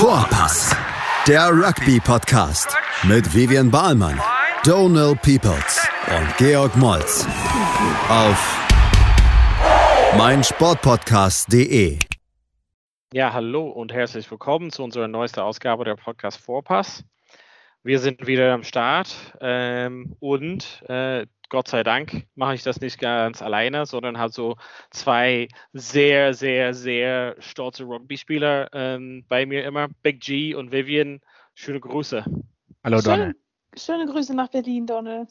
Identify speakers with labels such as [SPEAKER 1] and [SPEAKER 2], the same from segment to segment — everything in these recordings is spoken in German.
[SPEAKER 1] Vorpass, der Rugby-Podcast mit Vivian Bahlmann, Donal Peoples und Georg Moltz auf meinsportpodcast.de.
[SPEAKER 2] Ja, hallo und herzlich willkommen zu unserer neuesten Ausgabe der Podcast Vorpass. Wir sind wieder am Start ähm, und äh, Gott sei Dank mache ich das nicht ganz alleine, sondern habe so zwei sehr, sehr, sehr stolze Rugby-Spieler ähm, bei mir immer. Big G und Vivian. Schöne Grüße.
[SPEAKER 3] Hallo Donald.
[SPEAKER 4] schöne Grüße nach Berlin, Donald.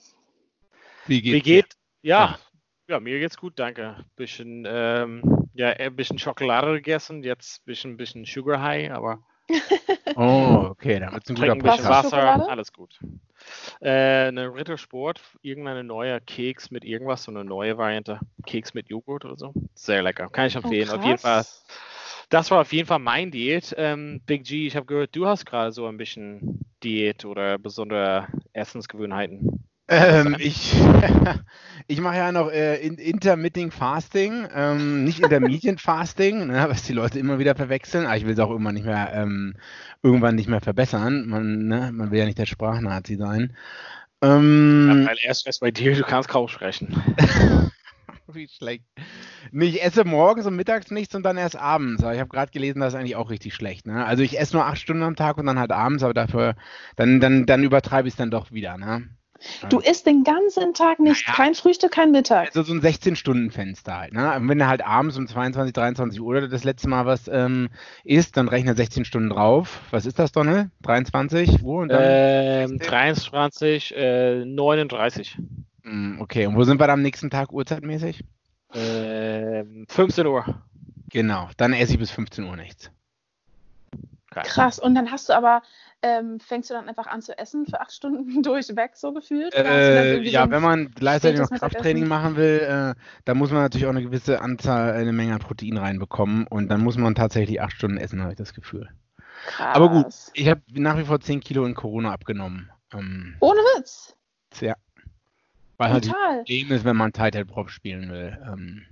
[SPEAKER 3] Wie geht's
[SPEAKER 2] Wie geht? Ja,
[SPEAKER 3] Ah.
[SPEAKER 2] ja, mir geht's gut, danke. Bisschen, ähm, ja, ein bisschen Schokolade gegessen, jetzt bisschen, bisschen Sugar High, aber?
[SPEAKER 3] Oh, okay, dann wird's ein guter
[SPEAKER 2] trinken ein bisschen
[SPEAKER 4] Wasser.
[SPEAKER 2] Alles gut. Äh, eine Rittersport, irgendeine neue Keks mit irgendwas, so eine neue Variante. Keks mit Joghurt oder so. Sehr lecker, kann ich empfehlen. auf jeden Fall. Das war auf jeden Fall mein Diät. Ähm, Big G, ich habe gehört, du hast gerade so ein bisschen Diät oder besondere Essensgewohnheiten.
[SPEAKER 3] Ähm, ich ich mache ja noch äh, in, Intermittent Fasting, ähm, nicht Intermediate Fasting, ne, was die Leute immer wieder verwechseln. Aber ich will es auch irgendwann nicht mehr, ähm, irgendwann nicht mehr verbessern. Man, ne, man will ja nicht der Sprachnazi sein. Ähm,
[SPEAKER 2] Weil erst erst bei dir, du kannst kaum sprechen.
[SPEAKER 3] Wie schlecht. Nee, ich esse morgens und mittags nichts und dann erst abends. Aber ich habe gerade gelesen, das ist eigentlich auch richtig schlecht. Ne? Also ich esse nur acht Stunden am Tag und dann halt abends, aber dafür, dann, dann, dann übertreibe ich es dann doch wieder. Ne?
[SPEAKER 4] Du isst den ganzen Tag nicht,
[SPEAKER 3] Naja.
[SPEAKER 4] kein Frühstück, kein Mittag.
[SPEAKER 3] Also so ein 16-Stunden-Fenster halt. Ne? Und wenn du halt abends um 22, 23 Uhr das letzte Mal was ähm, isst, dann rechne 16 Stunden drauf. Was ist das, Donne? 23 Uhr und dann?
[SPEAKER 2] Ähm, 23, äh, 39.
[SPEAKER 3] Hm, okay, und wo sind wir dann am nächsten Tag uhrzeitmäßig?
[SPEAKER 2] Ähm, 15 Uhr.
[SPEAKER 3] Genau, dann esse ich bis 15 Uhr nichts.
[SPEAKER 2] Geil.
[SPEAKER 4] Krass. Und dann hast du aber, ähm, fängst du dann einfach an zu essen für acht Stunden durchweg, so gefühlt? Dann
[SPEAKER 3] Äh,
[SPEAKER 4] so
[SPEAKER 3] ja, wenn man gleichzeitig noch Krafttraining machen will, äh, da muss man natürlich auch eine gewisse Anzahl, eine Menge an Protein reinbekommen und dann muss man tatsächlich acht Stunden essen, habe ich das Gefühl.
[SPEAKER 4] Krass.
[SPEAKER 3] Aber gut, ich habe nach wie vor 10 Kilo in Corona abgenommen. Ähm,
[SPEAKER 4] Ohne Witz.
[SPEAKER 3] ja. Weil halt
[SPEAKER 4] Total.
[SPEAKER 3] Problem ist, wenn man Tight Prop spielen will. Ähm,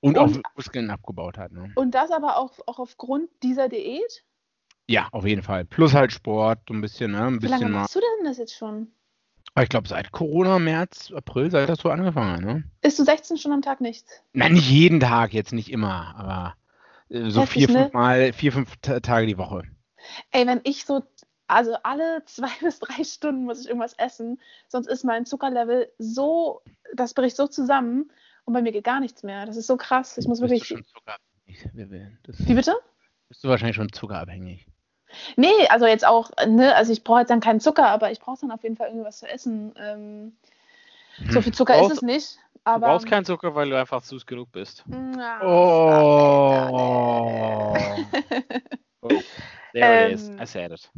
[SPEAKER 3] und,
[SPEAKER 4] Und-
[SPEAKER 3] auch Muskeln abgebaut hat. Ne?
[SPEAKER 4] Und das aber auch, auch aufgrund dieser Diät?
[SPEAKER 3] Ja, auf jeden Fall. Plus halt Sport, so ein bisschen, ne? Ein
[SPEAKER 4] Wie lange
[SPEAKER 3] bisschen mal.
[SPEAKER 4] machst du denn das jetzt schon?
[SPEAKER 3] Aber ich glaube, seit Corona, März, April, seit das so angefangen hat, ne?
[SPEAKER 4] Isst du 16 Stunden am Tag nichts?
[SPEAKER 3] Nein, nicht jeden Tag, jetzt nicht immer, aber äh, so
[SPEAKER 4] Heftig,
[SPEAKER 3] vier,
[SPEAKER 4] ne?
[SPEAKER 3] fünf Mal, vier, fünf Ta- Tage die Woche.
[SPEAKER 4] Ey, wenn ich so, also alle zwei bis drei Stunden muss ich irgendwas essen, sonst ist mein Zuckerlevel so, das bricht so zusammen und bei mir geht gar nichts mehr. Das ist so krass. Ich muss
[SPEAKER 3] Bist du
[SPEAKER 4] wirklich.
[SPEAKER 3] schon zuckerabhängig?
[SPEAKER 4] Wie bitte?
[SPEAKER 3] bist du wahrscheinlich schon zuckerabhängig.
[SPEAKER 4] Nee, also jetzt auch, ne, also ich brauche jetzt dann keinen Zucker, aber ich brauche dann auf jeden Fall irgendwas zu essen. Ähm,
[SPEAKER 3] Hm.
[SPEAKER 4] So viel Zucker
[SPEAKER 2] Brauchst-
[SPEAKER 4] ist es nicht.
[SPEAKER 2] Du
[SPEAKER 4] Aber,
[SPEAKER 2] brauchst keinen Zucker, weil du einfach süß genug bist.
[SPEAKER 4] Ja,
[SPEAKER 3] Oh.
[SPEAKER 2] Oh, there it is.
[SPEAKER 4] Ähm,
[SPEAKER 2] I said it.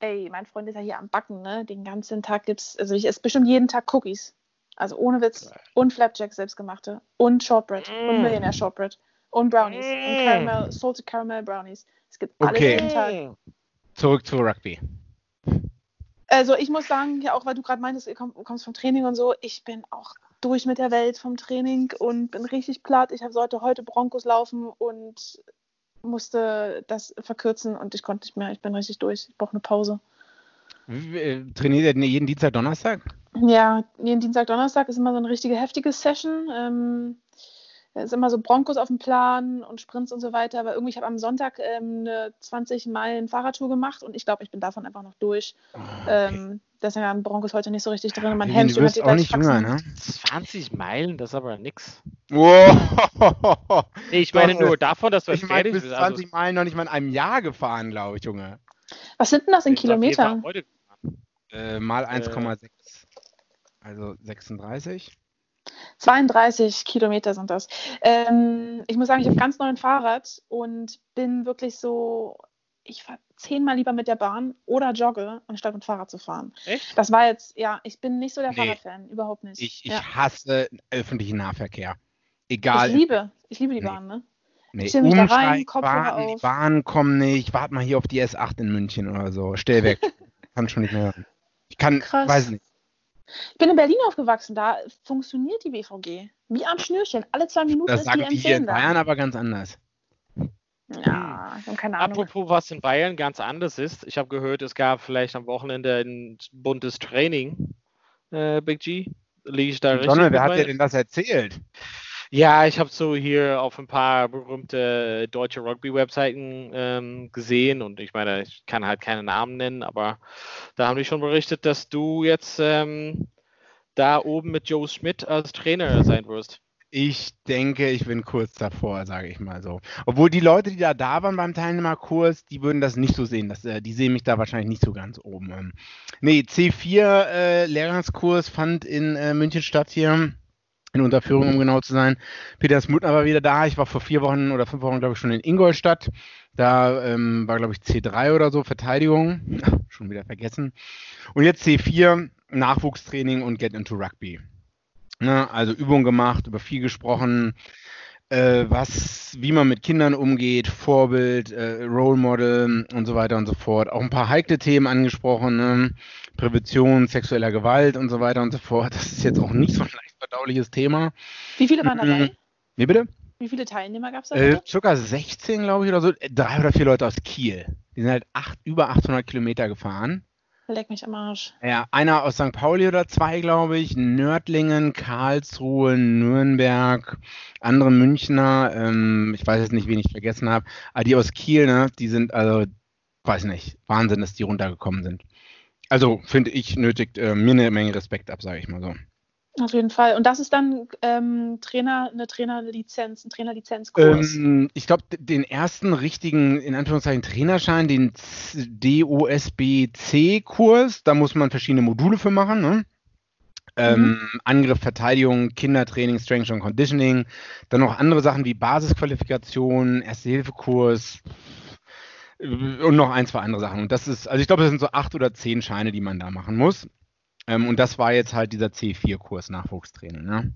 [SPEAKER 4] Ey, mein Freund ist ja hier am Backen, ne? Den ganzen Tag gibt's, also ich esse bestimmt jeden Tag Cookies. Also ohne Witz. Und Flapjacks selbstgemachte. Und Shortbread. Und
[SPEAKER 2] Mm.
[SPEAKER 4] Millionaire Shortbread. Und Brownies. Und
[SPEAKER 2] Mm.
[SPEAKER 4] Caramel, Salted Caramel Brownies. Es gibt alles
[SPEAKER 3] Okay.
[SPEAKER 4] jeden Tag.
[SPEAKER 3] Zurück zu Rugby.
[SPEAKER 4] Also ich muss sagen, ja auch weil du gerade meintest, du komm- kommst vom Training und so, ich bin auch durch mit der Welt vom Training und bin richtig platt. Ich sollte heute Broncos laufen und musste das verkürzen und ich konnte nicht mehr. Ich bin richtig durch. Ich brauche eine Pause.
[SPEAKER 3] Äh, Trainiert ihr denn jeden Dienstag, Donnerstag?
[SPEAKER 4] Ja, jeden Dienstag, Donnerstag ist immer so eine richtige heftige Session. Ähm, ist immer so Broncos auf dem Plan und Sprints und so weiter. Aber irgendwie, ich habe am Sonntag ähm, eine 20 Meilen Fahrradtour gemacht und ich glaube, ich bin davon einfach noch durch. Ähm, deswegen haben Broncos heute nicht so richtig drin. und Mein
[SPEAKER 3] wirst
[SPEAKER 4] die
[SPEAKER 3] auch nicht jünger, ne?
[SPEAKER 2] 20 Meilen, das ist aber nix.
[SPEAKER 3] Wow.
[SPEAKER 2] Nee, ich meine nur davon, dass du
[SPEAKER 3] Ich meine,
[SPEAKER 2] fertig
[SPEAKER 3] bis
[SPEAKER 2] bist.
[SPEAKER 3] 20 Meilen noch nicht mal in einem Jahr gefahren, glaube ich, Junge.
[SPEAKER 4] Was sind denn das in
[SPEAKER 2] ich
[SPEAKER 4] Kilometern?
[SPEAKER 3] Äh, mal 1,6. Also 36.
[SPEAKER 4] 32 Kilometer sind das. Ähm, ich muss sagen, ich habe ganz neu ein Fahrrad und bin wirklich so, ich fahre zehnmal lieber mit der Bahn oder jogge, anstatt mit Fahrrad zu fahren.
[SPEAKER 2] Echt?
[SPEAKER 4] Das war jetzt, ja, ich bin nicht so der
[SPEAKER 3] Nee.
[SPEAKER 4] Fahrradfan, überhaupt nicht.
[SPEAKER 3] Ich, ich
[SPEAKER 4] ja.
[SPEAKER 3] hasse öffentlichen Nahverkehr.
[SPEAKER 4] ich
[SPEAKER 3] Egal.
[SPEAKER 4] liebe, ich liebe die
[SPEAKER 3] Nee.
[SPEAKER 4] Bahn, ne?
[SPEAKER 3] nee,
[SPEAKER 4] chill mich da rein, Kopfhörer
[SPEAKER 3] warten, die
[SPEAKER 4] auf.
[SPEAKER 3] Bahnen kommen nicht. Warte mal hier auf die S8 in München oder so. Stell weg. kann schon nicht mehr hören. Ich kann,
[SPEAKER 4] Krass.
[SPEAKER 3] weiß nicht.
[SPEAKER 4] Ich bin in Berlin aufgewachsen, da funktioniert die BVG. Wie am Schnürchen. Alle zwei Minuten
[SPEAKER 3] Das
[SPEAKER 4] ist die
[SPEAKER 3] sagen die hier
[SPEAKER 4] M10
[SPEAKER 3] in
[SPEAKER 4] da.
[SPEAKER 3] Bayern aber ganz anders.
[SPEAKER 4] Ja, ich habe keine Ahnung.
[SPEAKER 2] Apropos, was in Bayern ganz anders ist. Ich habe gehört, es gab vielleicht am Wochenende ein buntes Training, äh, Big G. Liege ich da richtig?
[SPEAKER 3] Donald, wer hat dir denn das erzählt?
[SPEAKER 2] Ja, ich habe so hier auf ein paar berühmte deutsche Rugby-Webseiten ähm, gesehen und ich meine, ich kann halt keine Namen nennen, aber da haben die schon berichtet, dass du jetzt ähm, da oben mit Joe Schmidt als Trainer sein wirst.
[SPEAKER 3] Ich denke, ich bin kurz davor, sage ich mal so. Obwohl die Leute, die da da waren beim Teilnehmerkurs, die würden das nicht so sehen. Das, äh, die sehen mich da wahrscheinlich nicht so ganz oben. Ähm, nee, C4 äh, fand in äh, München statt hier. In Unterführung, um genau zu sein. Peter Smutner war wieder da. Ich war vor vier Wochen oder fünf Wochen, glaube ich, schon in Ingolstadt. Da ähm, war, glaube ich, C3 oder so, Verteidigung. schon wieder vergessen. Und jetzt C4, Nachwuchstraining und Get into Rugby. Ne, also Übungen gemacht, über viel gesprochen, äh, was, wie man mit Kindern umgeht, Vorbild, äh, Role Model und so weiter und so fort. Auch ein paar heikle Themen angesprochen, ne? Prävention sexueller Gewalt und so weiter und so fort. Das ist jetzt auch nicht so leicht verdauliches Thema.
[SPEAKER 4] Wie viele waren dabei?
[SPEAKER 3] Wie bitte?
[SPEAKER 4] Wie viele Teilnehmer gab es da?
[SPEAKER 3] Äh, circa 16, glaube ich, oder so. Drei oder vier Leute aus Kiel. Die sind halt acht, über 800 Kilometer gefahren.
[SPEAKER 4] Leck mich am Arsch.
[SPEAKER 3] Ja, einer aus St. Pauli oder zwei, glaube ich, Nördlingen, Karlsruhe, Nürnberg, andere Münchner, ähm, ich weiß jetzt nicht, wen ich vergessen habe, aber die aus Kiel, ne, die sind, also, weiß nicht, Wahnsinn, dass die runtergekommen sind. Also, finde ich, nötigt äh, mir eine Menge Respekt ab, sage ich mal so.
[SPEAKER 4] Auf jeden Fall. Und das ist dann ähm, Trainer, eine Trainerlizenz, ein Trainerlizenzkurs.
[SPEAKER 3] Ähm, ich glaube, den ersten richtigen, in Anführungszeichen, Trainerschein, den DOSB-C-Kurs, da muss man verschiedene Module für machen. Ne? Ähm, Angriff, Verteidigung, Kindertraining, Strength and Conditioning, dann noch andere Sachen wie Basisqualifikation, Erste-Hilfe-Kurs äh, und noch ein, zwei andere Sachen. Und das ist, also ich glaube, das sind so acht oder zehn Scheine, die man da machen muss. Ähm, und das war jetzt halt dieser C4-Kurs Nachwuchstraining. Ne?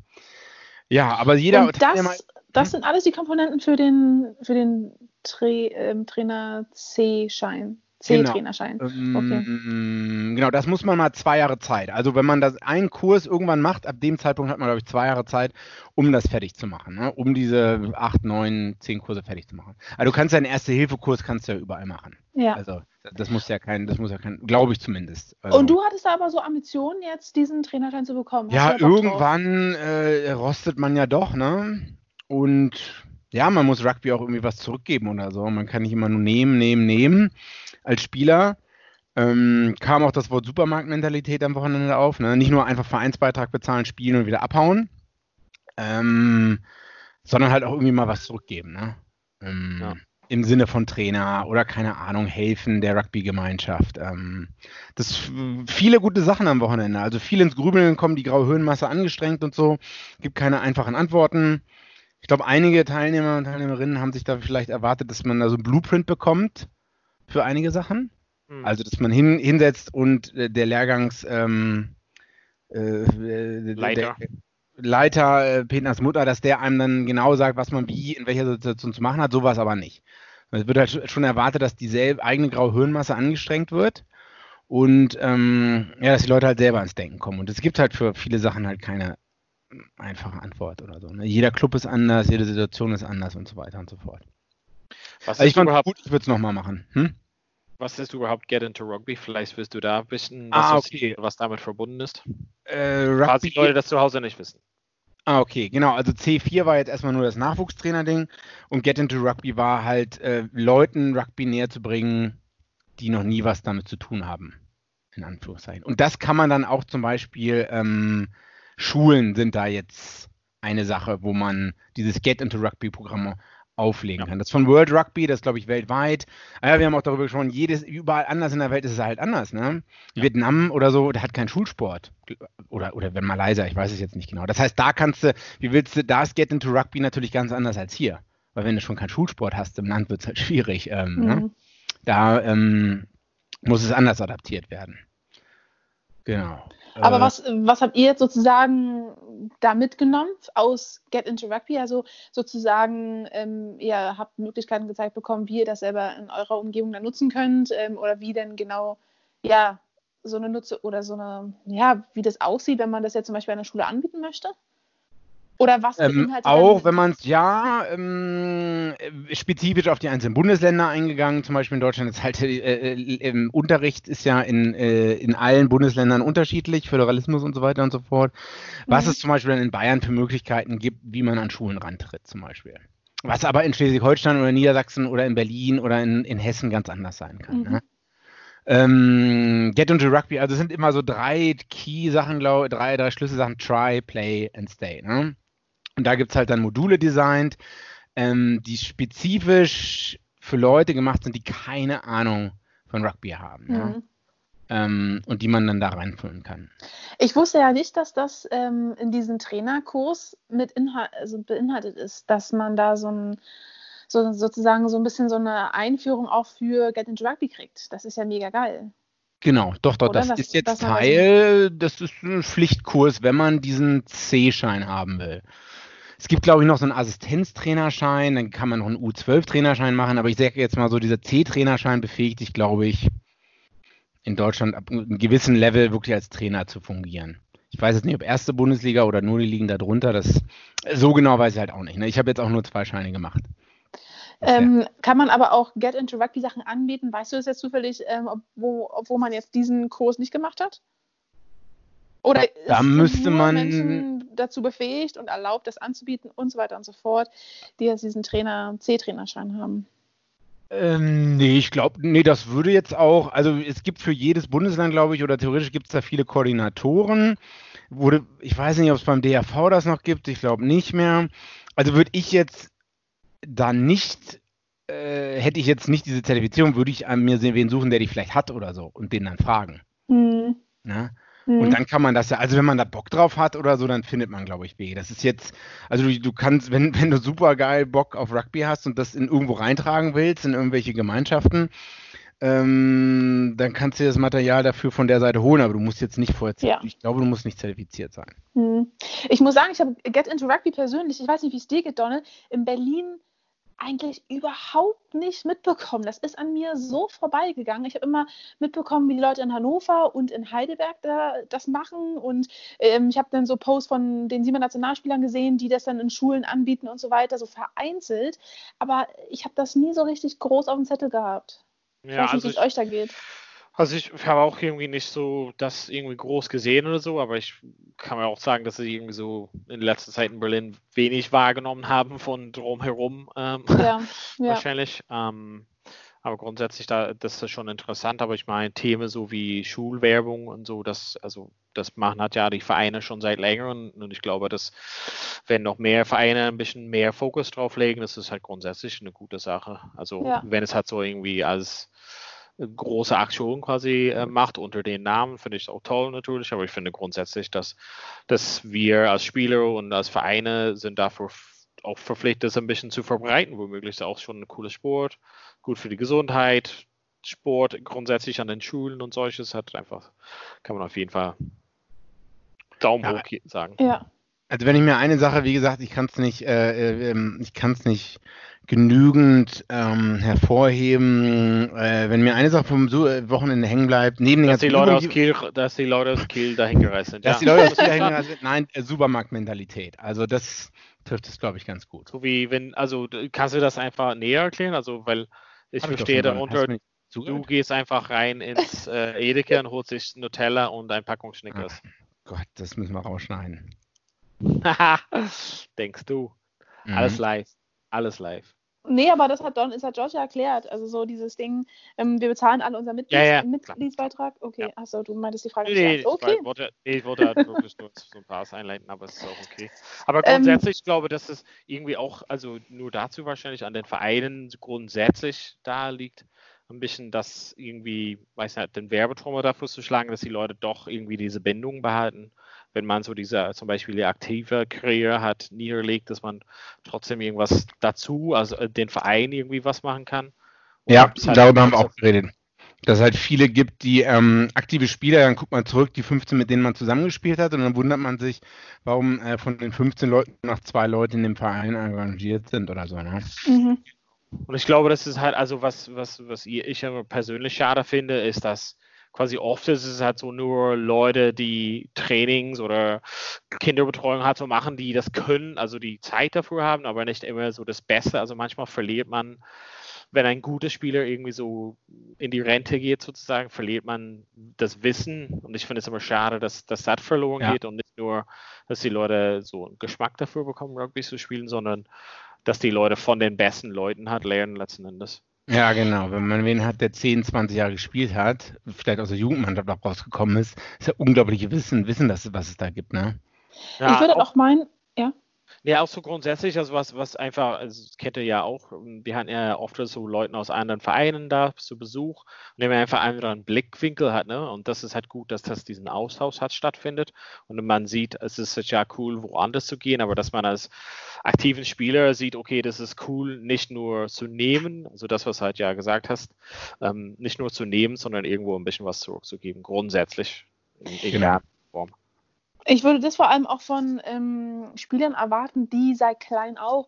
[SPEAKER 3] Ja, aber jeder
[SPEAKER 4] Und das, das sind alles die Komponenten für den, für den Tra ähm, Trainer C-Schein.
[SPEAKER 3] Genau.
[SPEAKER 4] C-Trainerschein.
[SPEAKER 3] Ähm, Genau, das muss man mal zwei Jahre Zeit. Also wenn man das einen Kurs irgendwann macht, ab dem Zeitpunkt hat man, glaube ich, zwei Jahre Zeit, um das fertig zu machen. Ne? Um diese acht, neun, zehn Kurse fertig zu machen. Also du kannst deinen Erste-Hilfe-Kurs kannst du ja überall machen.
[SPEAKER 4] Ja.
[SPEAKER 3] Also das muss ja kein, das muss ja kein, glaube ich zumindest. Also,
[SPEAKER 4] Und du hattest aber so Ambitionen, jetzt diesen Trainerschein zu bekommen. Hast
[SPEAKER 3] Ja, irgendwann äh, rostet man ja doch, ne? Und ja, man muss Rugby auch irgendwie was zurückgeben oder so. Man kann nicht immer nur nehmen, nehmen, nehmen als Spieler. Ähm, kam auch das Wort Supermarktmentalität am Wochenende auf. Ne? Nicht nur einfach Vereinsbeitrag bezahlen, spielen und wieder abhauen, ähm, sondern halt auch irgendwie mal was zurückgeben. Ne? Ähm,
[SPEAKER 2] Ja.
[SPEAKER 3] Im Sinne von Trainer oder keine Ahnung, helfen der Rugby-Gemeinschaft. Ähm, das viele gute Sachen am Wochenende. Also viel ins Grübeln kommen, die graue Höhenmasse angestrengt und so. Gibt keine einfachen Antworten. Ich glaube, einige Teilnehmer und Teilnehmerinnen haben sich da vielleicht erwartet, dass man da so ein Blueprint bekommt für einige Sachen.
[SPEAKER 2] Hm.
[SPEAKER 3] Also, dass man hin, hinsetzt und äh, der Lehrgangs ähm, äh, äh,
[SPEAKER 2] Leiter.
[SPEAKER 3] Der, Leiter, äh, Peters Mutter, dass der einem dann genau sagt, was man wie in welcher Situation zu machen hat, sowas aber nicht. Es wird halt sch- schon erwartet, dass dieselbe eigene graue Hirnmasse angestrengt wird und ähm, ja, dass die Leute halt selber ins Denken kommen. Und es gibt halt für viele Sachen halt keine einfache Antwort oder so. Ne? Jeder Club ist anders, jede Situation ist anders und so weiter und so fort.
[SPEAKER 2] Was
[SPEAKER 3] Also ich fand gut, ich würde es nochmal machen. Hm?
[SPEAKER 2] Was ist überhaupt Get into Rugby? Vielleicht willst du da wissen,
[SPEAKER 3] Ah,
[SPEAKER 2] was,
[SPEAKER 3] okay.
[SPEAKER 2] was damit verbunden ist.
[SPEAKER 3] Äh,
[SPEAKER 2] Falls die Leute das zu Hause nicht wissen.
[SPEAKER 3] Ah, okay, genau. Also C4 war jetzt erstmal nur das Nachwuchstrainer-Ding und Get into Rugby war halt äh, Leuten Rugby näher zu bringen, die noch nie was damit zu tun haben. In Anführungszeichen. Und das kann man dann auch zum Beispiel, ähm, Schulen sind da jetzt eine Sache, wo man dieses Get into Rugby-Programm auflegen
[SPEAKER 2] Ja.
[SPEAKER 3] kann. Das von World Rugby, das glaube ich weltweit. Ah Ja, wir haben auch darüber gesprochen, jedes, überall anders in der Welt ist es halt anders. Ne?
[SPEAKER 2] Ja.
[SPEAKER 3] Vietnam oder so, der hat keinen Schulsport. Oder, oder wenn Malaysia, ich weiß es jetzt nicht genau. Das heißt, da kannst du, wie willst du, da ist Get into Rugby natürlich ganz anders als hier. Weil wenn du schon keinen Schulsport hast im Land, wird es halt schwierig. Ähm, ne?
[SPEAKER 4] Mhm.
[SPEAKER 3] Da ähm, muss es anders adaptiert werden. Genau.
[SPEAKER 4] Aber
[SPEAKER 3] Äh,
[SPEAKER 4] was, was habt ihr jetzt sozusagen da mitgenommen aus Get into Rugby? Also sozusagen, ähm, ihr habt Möglichkeiten gezeigt bekommen, wie ihr das selber in eurer Umgebung dann nutzen könnt ähm, oder wie denn genau, ja, so eine Nutze oder so eine, ja, wie das aussieht, wenn man das jetzt zum Beispiel an der Schule anbieten möchte? Oder was
[SPEAKER 3] Ähm, auch wenn man es ja ähm, äh, spezifisch auf die einzelnen Bundesländer eingegangen, zum Beispiel in Deutschland ist halt äh, äh, im Unterricht ist ja in, äh, in allen Bundesländern unterschiedlich, Föderalismus und so weiter und so fort. Was
[SPEAKER 4] Mhm.
[SPEAKER 3] es zum Beispiel dann in Bayern für Möglichkeiten gibt, wie man an Schulen rantritt, zum Beispiel. Was aber in Schleswig-Holstein oder Niedersachsen oder in Berlin oder in, in Hessen ganz anders sein kann.
[SPEAKER 4] Mhm.
[SPEAKER 3] Ne? Ähm, Get into Rugby, also sind immer so drei Key-Sachen, glaube ich, drei, drei Schlüsselsachen, Try, Play and Stay. Ne? Und da gibt es halt dann Module designt, ähm, die spezifisch für Leute gemacht sind, die keine Ahnung von Rugby haben.
[SPEAKER 4] Mhm.
[SPEAKER 3] Ähm, und die man dann da reinfüllen kann.
[SPEAKER 4] Ich wusste ja nicht, dass das ähm, in diesem Trainerkurs mit Inhalt, also beinhaltet ist, dass man da so ein so, sozusagen so ein bisschen so eine Einführung auch für Get into Rugby kriegt. Das ist ja mega geil.
[SPEAKER 3] Genau, doch, doch,
[SPEAKER 4] Oder?
[SPEAKER 3] das ist jetzt
[SPEAKER 4] das-
[SPEAKER 3] Teil, das ist ein Pflichtkurs, wenn man diesen C-Schein haben will. Es gibt, glaube ich, noch so einen Assistenztrainerschein, dann kann man noch einen U12-Trainerschein machen, aber ich sage jetzt mal so, dieser C-Trainerschein befähigt dich, glaube ich, in Deutschland ab einem gewissen Level wirklich als Trainer zu fungieren. Ich weiß jetzt nicht, ob erste Bundesliga oder nur die Ligen darunter, das so genau weiß ich halt auch nicht. Ne? Ich habe jetzt auch nur zwei Scheine gemacht.
[SPEAKER 4] Ähm, kann man aber auch Get into Rugby Sachen anbieten? Weißt du das jetzt zufällig, ähm, ob, wo, obwohl man jetzt diesen Kurs nicht gemacht hat? Oder
[SPEAKER 3] Da
[SPEAKER 4] ist- sind
[SPEAKER 3] müsste man-
[SPEAKER 4] Menschen dazu befähigt und erlaubt, das anzubieten und so weiter und so fort, die jetzt diesen Trainer, C-Trainerschein haben?
[SPEAKER 3] Ähm, nee, ich glaube, nee, das würde jetzt auch, also es gibt für jedes Bundesland, glaube ich, oder theoretisch gibt es da viele Koordinatoren. Wurde, ich weiß nicht, ob es beim DRV das noch gibt, ich glaube nicht mehr. Also würde ich jetzt da nicht, äh, hätte ich jetzt nicht diese Zertifizierung, würde ich an mir sehen, wen suchen, der die vielleicht hat oder so und den dann fragen.
[SPEAKER 4] Hm.
[SPEAKER 3] Ne?
[SPEAKER 4] Hm.
[SPEAKER 3] Und dann kann man das ja, also wenn man da Bock drauf hat oder so, dann findet man, glaube ich, Wege. Das ist jetzt, also du, du kannst, wenn, wenn du super geil Bock auf Rugby hast und das in irgendwo reintragen willst, in irgendwelche Gemeinschaften, ähm, dann kannst du dir das Material dafür von der Seite holen, aber du musst jetzt nicht vorher,
[SPEAKER 4] Ja.
[SPEAKER 3] ich glaube, du musst nicht zertifiziert sein.
[SPEAKER 4] Hm. Ich muss sagen, ich habe Get into Rugby persönlich, ich weiß nicht, wie es dir geht, Donald, in Berlin eigentlich überhaupt nicht mitbekommen. Das ist an mir so vorbeigegangen. Ich habe immer mitbekommen, wie die Leute in Hannover und in Heidelberg da, das machen. Und ähm, ich habe dann so Posts von den sieben Nationalspielern gesehen, die das dann in Schulen anbieten und so weiter, so vereinzelt. Aber ich habe das nie so richtig groß auf dem Zettel gehabt. Ich
[SPEAKER 2] Ja,
[SPEAKER 4] weiß nicht,
[SPEAKER 2] also
[SPEAKER 4] wie es
[SPEAKER 2] ich,
[SPEAKER 4] euch da geht.
[SPEAKER 2] Also ich habe auch irgendwie nicht so das irgendwie groß gesehen oder so, aber ich kann mir auch sagen, dass sie irgendwie so in letzter Zeit in Berlin wenig wahrgenommen haben von drumherum ähm,
[SPEAKER 4] Ja, ja.
[SPEAKER 2] wahrscheinlich. Ähm, aber grundsätzlich da, das ist schon interessant, aber ich meine, Themen so wie Schulwerbung und so, das, also das machen hat ja die Vereine schon seit längerem und ich glaube, dass wenn noch mehr Vereine ein bisschen mehr Fokus drauf legen, das ist halt grundsätzlich eine gute Sache. Also
[SPEAKER 4] Ja.
[SPEAKER 2] wenn es halt so irgendwie als große Aktion quasi äh, macht unter den Namen, finde ich es auch toll natürlich, aber ich finde grundsätzlich, dass, dass wir als Spieler und als Vereine sind dafür auch verpflichtet, das ein bisschen zu verbreiten, womöglich ist auch schon ein cooler Sport, gut für die Gesundheit, Sport grundsätzlich an den Schulen und solches hat einfach, kann man auf jeden Fall Daumen
[SPEAKER 3] Ja.
[SPEAKER 2] hoch sagen.
[SPEAKER 4] ja.
[SPEAKER 3] Also wenn ich mir eine Sache, wie gesagt, ich kann es nicht, äh, äh, ähm, ich kann es nicht genügend ähm, hervorheben. Äh, wenn mir eine Sache vom äh, Wochenende hängen bleibt, neben den
[SPEAKER 2] Dass die
[SPEAKER 3] ganzen
[SPEAKER 2] Leute aus
[SPEAKER 3] Übungen,
[SPEAKER 2] Kiel, dass die Leute aus Kiel dahin gereist sind.
[SPEAKER 3] dass
[SPEAKER 2] ja.
[SPEAKER 3] die Leute aus Kiel dahin gereist sind, nein, äh, Supermarktmentalität. Also das trifft es, glaube ich, ganz gut.
[SPEAKER 2] So wie wenn, also kannst du das einfach näher erklären? Also, weil ich
[SPEAKER 3] Hab
[SPEAKER 2] verstehe.
[SPEAKER 3] Hast
[SPEAKER 2] darunter,
[SPEAKER 3] du
[SPEAKER 2] gehst einfach rein ins äh, Edeka und holst dich Nutella und ein Packung Snickers.
[SPEAKER 3] Gott, das müssen wir rausschneiden.
[SPEAKER 2] Denkst du?
[SPEAKER 3] Mhm.
[SPEAKER 2] Alles live. Alles live.
[SPEAKER 4] Nee, aber das hat Don, ist hat George ja erklärt. Also so dieses Ding, ähm, wir bezahlen alle unseren Mitglieds
[SPEAKER 2] Ja, ja,
[SPEAKER 4] Mitgliedsbeitrag. Okay,
[SPEAKER 2] Ja.
[SPEAKER 4] achso, du meintest die Frage
[SPEAKER 2] Nee, nee.
[SPEAKER 4] Okay.
[SPEAKER 2] ich wollte, nee, ich wollte halt wirklich nur so ein paar einleiten, aber es ist auch okay. Aber
[SPEAKER 4] Ähm,
[SPEAKER 2] grundsätzlich, ich glaube, dass es irgendwie auch, also nur dazu wahrscheinlich an den Vereinen grundsätzlich da liegt, ein bisschen das irgendwie, weiß nicht, den Werbetrommel dafür zu schlagen, dass die Leute doch irgendwie diese Bindung behalten. Wenn man so diese zum Beispiel die aktive Karriere hat, niederlegt, dass man trotzdem irgendwas dazu, also äh, den Verein irgendwie was machen kann. Und
[SPEAKER 3] Ja,
[SPEAKER 2] halt-
[SPEAKER 3] darüber haben wir auch geredet. Dass es halt viele gibt, die ähm, aktive Spieler, dann guckt man zurück, die 15, mit denen man zusammengespielt hat, und dann wundert man sich, warum äh, von den 15 Leuten noch zwei Leute in dem Verein engagiert sind oder so. Ne?
[SPEAKER 4] Mhm.
[SPEAKER 2] Und ich glaube, das ist halt, also was, was, was ich immer persönlich schade finde, ist, dass quasi oft ist es halt so nur Leute, die Trainings oder Kinderbetreuung halt so machen, die das können, also die Zeit dafür haben, aber nicht immer so das Beste. Also manchmal verliert man, wenn ein guter Spieler irgendwie so in die Rente geht, sozusagen, verliert man das Wissen. Und ich finde es immer schade, dass, dass das verloren ja. geht und nicht nur, dass die Leute so einen Geschmack dafür bekommen, Rugby zu spielen, sondern dass die Leute von den besten Leuten halt lernen letzten Endes.
[SPEAKER 3] Ja, genau. Wenn man wen hat, der 10, 20 Jahre gespielt hat, vielleicht aus der Jugendmannschaft auch rausgekommen ist, ist ja unglaubliche Wissen, Wissen, dass, was es da gibt, ne?
[SPEAKER 4] Ja, ich würde auch meinen, ja.
[SPEAKER 2] Ja, auch so grundsätzlich, also was, was einfach, also kennt ihr ja auch, wir hatten ja oft so Leute aus anderen Vereinen da zu Besuch und der einfach einen anderen Blickwinkel hat, ne? Und das ist halt gut, dass das diesen Austausch hat stattfindet und man sieht, es ist ja cool, woanders zu gehen, aber dass man als aktiven Spieler sieht, okay, das ist cool, nicht nur zu nehmen, also das, was du halt ja gesagt hast, ähm, nicht nur zu nehmen, sondern irgendwo ein bisschen was zurückzugeben, grundsätzlich.
[SPEAKER 3] In genau. Form.
[SPEAKER 4] Ich würde das vor allem auch von ähm, Spielern erwarten, die seit klein auf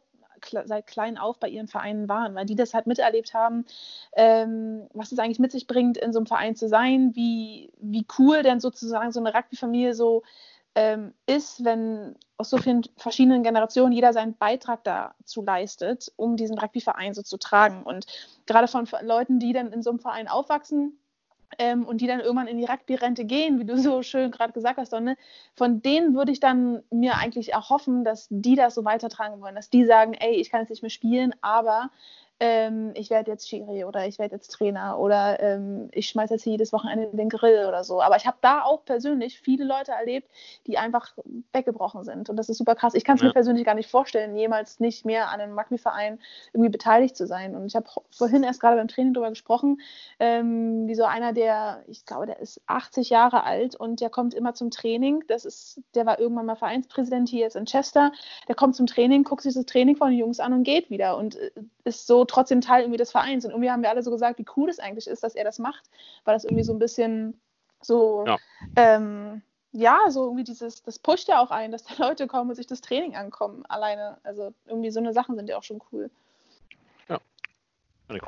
[SPEAKER 4] seit klein auf bei ihren Vereinen waren, weil die das halt miterlebt haben, ähm, was es eigentlich mit sich bringt, in so einem Verein zu sein, wie, wie cool denn sozusagen so eine Rugby-Familie so ähm, ist, wenn aus so vielen verschiedenen Generationen jeder seinen Beitrag dazu leistet, um diesen Rugby-Verein so zu tragen. Und gerade von Leuten, die dann in so einem Verein aufwachsen, ähm, und die dann irgendwann in die Rugby-Rente gehen, wie du so schön gerade gesagt hast, Donne, von denen würde ich dann mir eigentlich erhoffen, dass die das so weitertragen wollen, dass die sagen, ey, ich kann jetzt nicht mehr spielen, aber ähm, ich werde jetzt Schiri oder ich werde jetzt Trainer oder ähm, ich schmeiße jetzt jedes Wochenende den Grill oder so. Aber ich habe da auch persönlich viele Leute erlebt, die einfach weggebrochen sind. Und das ist super krass. Ich kann es ja. mir persönlich gar nicht vorstellen, jemals nicht mehr an einem Rugby-Verein irgendwie beteiligt zu sein. Und ich habe vorhin erst gerade beim Training darüber gesprochen, ähm, wie so einer, der, ich glaube, der ist 80 Jahre alt und der kommt immer zum Training. Das ist, der war irgendwann mal Vereinspräsident hier jetzt in Chester. Der kommt zum Training, guckt sich das Training von den Jungs an und geht wieder und äh, ist so trotzdem Teil irgendwie des Vereins. Und irgendwie haben wir alle so gesagt, wie cool es eigentlich ist, dass er das macht, weil das irgendwie so ein bisschen so, ja, ähm, ja so irgendwie dieses, das pusht ja auch ein, dass da Leute kommen und sich das Training ankommen alleine. Also irgendwie so eine Sachen sind ja auch schon cool. Ja.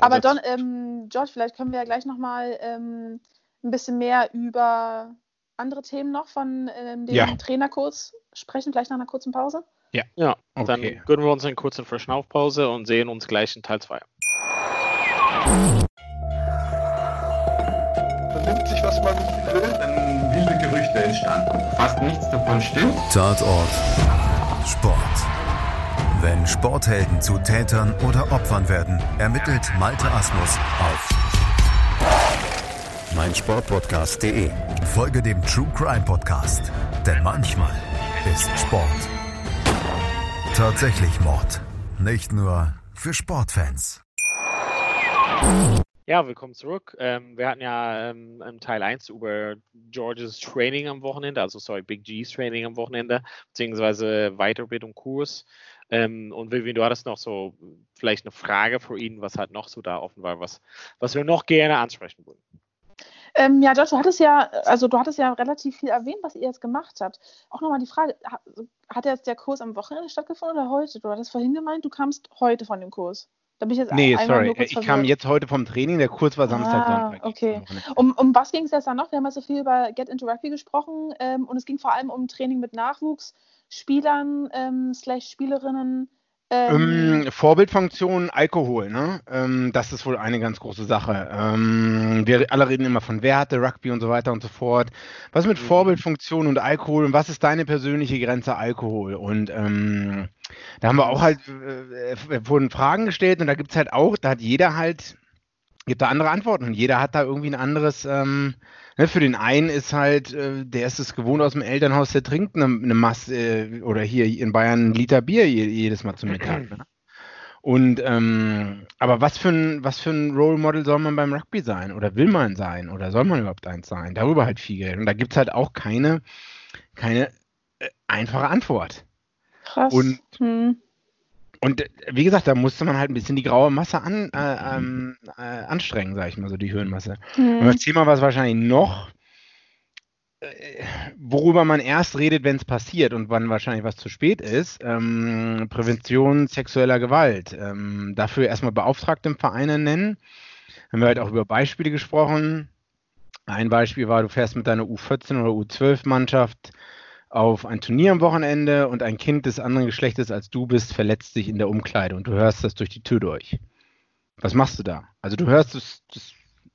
[SPEAKER 4] Aber Don, ähm, George, vielleicht können wir ja gleich nochmal ähm, ein bisschen mehr über andere Themen noch von ähm, dem ja. Trainerkurs sprechen, gleich nach einer kurzen Pause.
[SPEAKER 2] Ja. Ja, okay. dann gönnen wir uns eine kurze Verschnaufpause und sehen uns gleich in Teil 2.
[SPEAKER 5] Vernimmt sich, was man will, dann wilde Gerüchte entstanden. Fast nichts davon stimmt.
[SPEAKER 1] Tatort. Sport. Wenn Sporthelden zu Tätern oder Opfern werden, ermittelt Malte Asmus auf meinsportpodcast.de. Folge dem True Crime Podcast, denn manchmal ist Sport Tatsächlich Mord. Nicht nur für Sportfans.
[SPEAKER 2] Ja, willkommen zurück. Ähm, wir hatten ja ähm, im Teil 1 über Georges Training am Wochenende, also sorry, Big G's Training am Wochenende, beziehungsweise Weiterbildung Kurs. Ähm, und Vivian, du hattest noch so vielleicht eine Frage für ihn, was halt noch so da offen war, was, was wir noch gerne ansprechen würden.
[SPEAKER 4] Ähm, ja, Josh, du hattest ja, also du hattest ja relativ viel erwähnt, was ihr jetzt gemacht habt. Auch nochmal die Frage, hat jetzt der Kurs am Wochenende stattgefunden oder heute? Du hattest vorhin gemeint, du kamst heute von dem Kurs.
[SPEAKER 3] Da bin ich jetzt nee, sorry, ich verwirrt. kam jetzt heute vom Training, der Kurs war Samstag,
[SPEAKER 4] ah, Sonntag. Okay. Um, um was ging es jetzt dann noch? Wir haben ja so viel über Get into Rugby gesprochen ähm, und es ging vor allem um Training mit Nachwuchsspielern ähm, slash Spielerinnen
[SPEAKER 3] ähm, ähm, Vorbildfunktion Alkohol, ne? Ähm, das ist wohl eine ganz große Sache. Ähm, wir alle reden immer von Werte, Rugby und so weiter und so fort. Was mit mhm. Vorbildfunktion und Alkohol und was ist deine persönliche Grenze Alkohol? Und ähm, da haben wir auch halt, äh, äh wurden Fragen gestellt und da gibt es halt auch, da hat jeder halt, gibt da andere Antworten und jeder hat da irgendwie ein anderes, ähm, ne, für den einen ist halt, äh, der ist es gewohnt aus dem Elternhaus, der trinkt eine, eine Masse äh, oder hier in Bayern ein Liter Bier jedes Mal zum Mittag. Ne? Und ähm, aber was für ein was für ein Role Model soll man beim Rugby sein oder will man sein oder soll man überhaupt eins sein? Darüber halt viel Geld. Und da gibt es halt auch keine keine äh, einfache Antwort.
[SPEAKER 4] Krass.
[SPEAKER 3] Und hm. Und äh, wie gesagt, da musste man halt ein bisschen die graue Masse an, äh, ähm, äh, anstrengen, sag ich mal, so die Hirnmasse. Mhm. Und das Thema, was wahrscheinlich noch, äh, worüber man erst redet, wenn es passiert und wann wahrscheinlich was zu spät ist, ähm, Prävention sexueller Gewalt. Ähm, dafür erstmal Beauftragte im Verein nennen. Haben wir halt auch über Beispiele gesprochen. Ein Beispiel war, du fährst mit deiner U14 oder U12-Mannschaft auf ein Turnier am Wochenende und ein Kind des anderen Geschlechtes als du bist verletzt sich in der Umkleide und du hörst das durch die Tür durch. Was machst du da? Also du hörst es,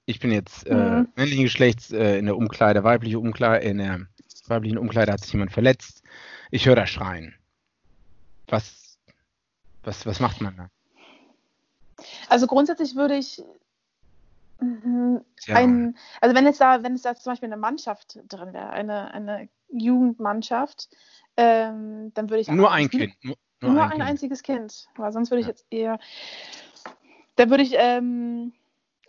[SPEAKER 3] ich bin jetzt äh, mhm. männlichen Geschlechts äh, in der Umkleide, weibliche Umkleide, in der weiblichen Umkleide hat sich jemand verletzt. Ich höre da schreien. Was, was, was macht man da?
[SPEAKER 4] Also grundsätzlich würde ich Mhm. Ja. Ein, also wenn es da, wenn es da zum Beispiel eine Mannschaft drin wäre, eine, eine Jugendmannschaft, ähm, dann würde ich
[SPEAKER 3] nur ein Kind,
[SPEAKER 4] nur, nur, nur ein, kind. einziges Kind, weil sonst würde ich ja. jetzt eher, da würde ich, ähm,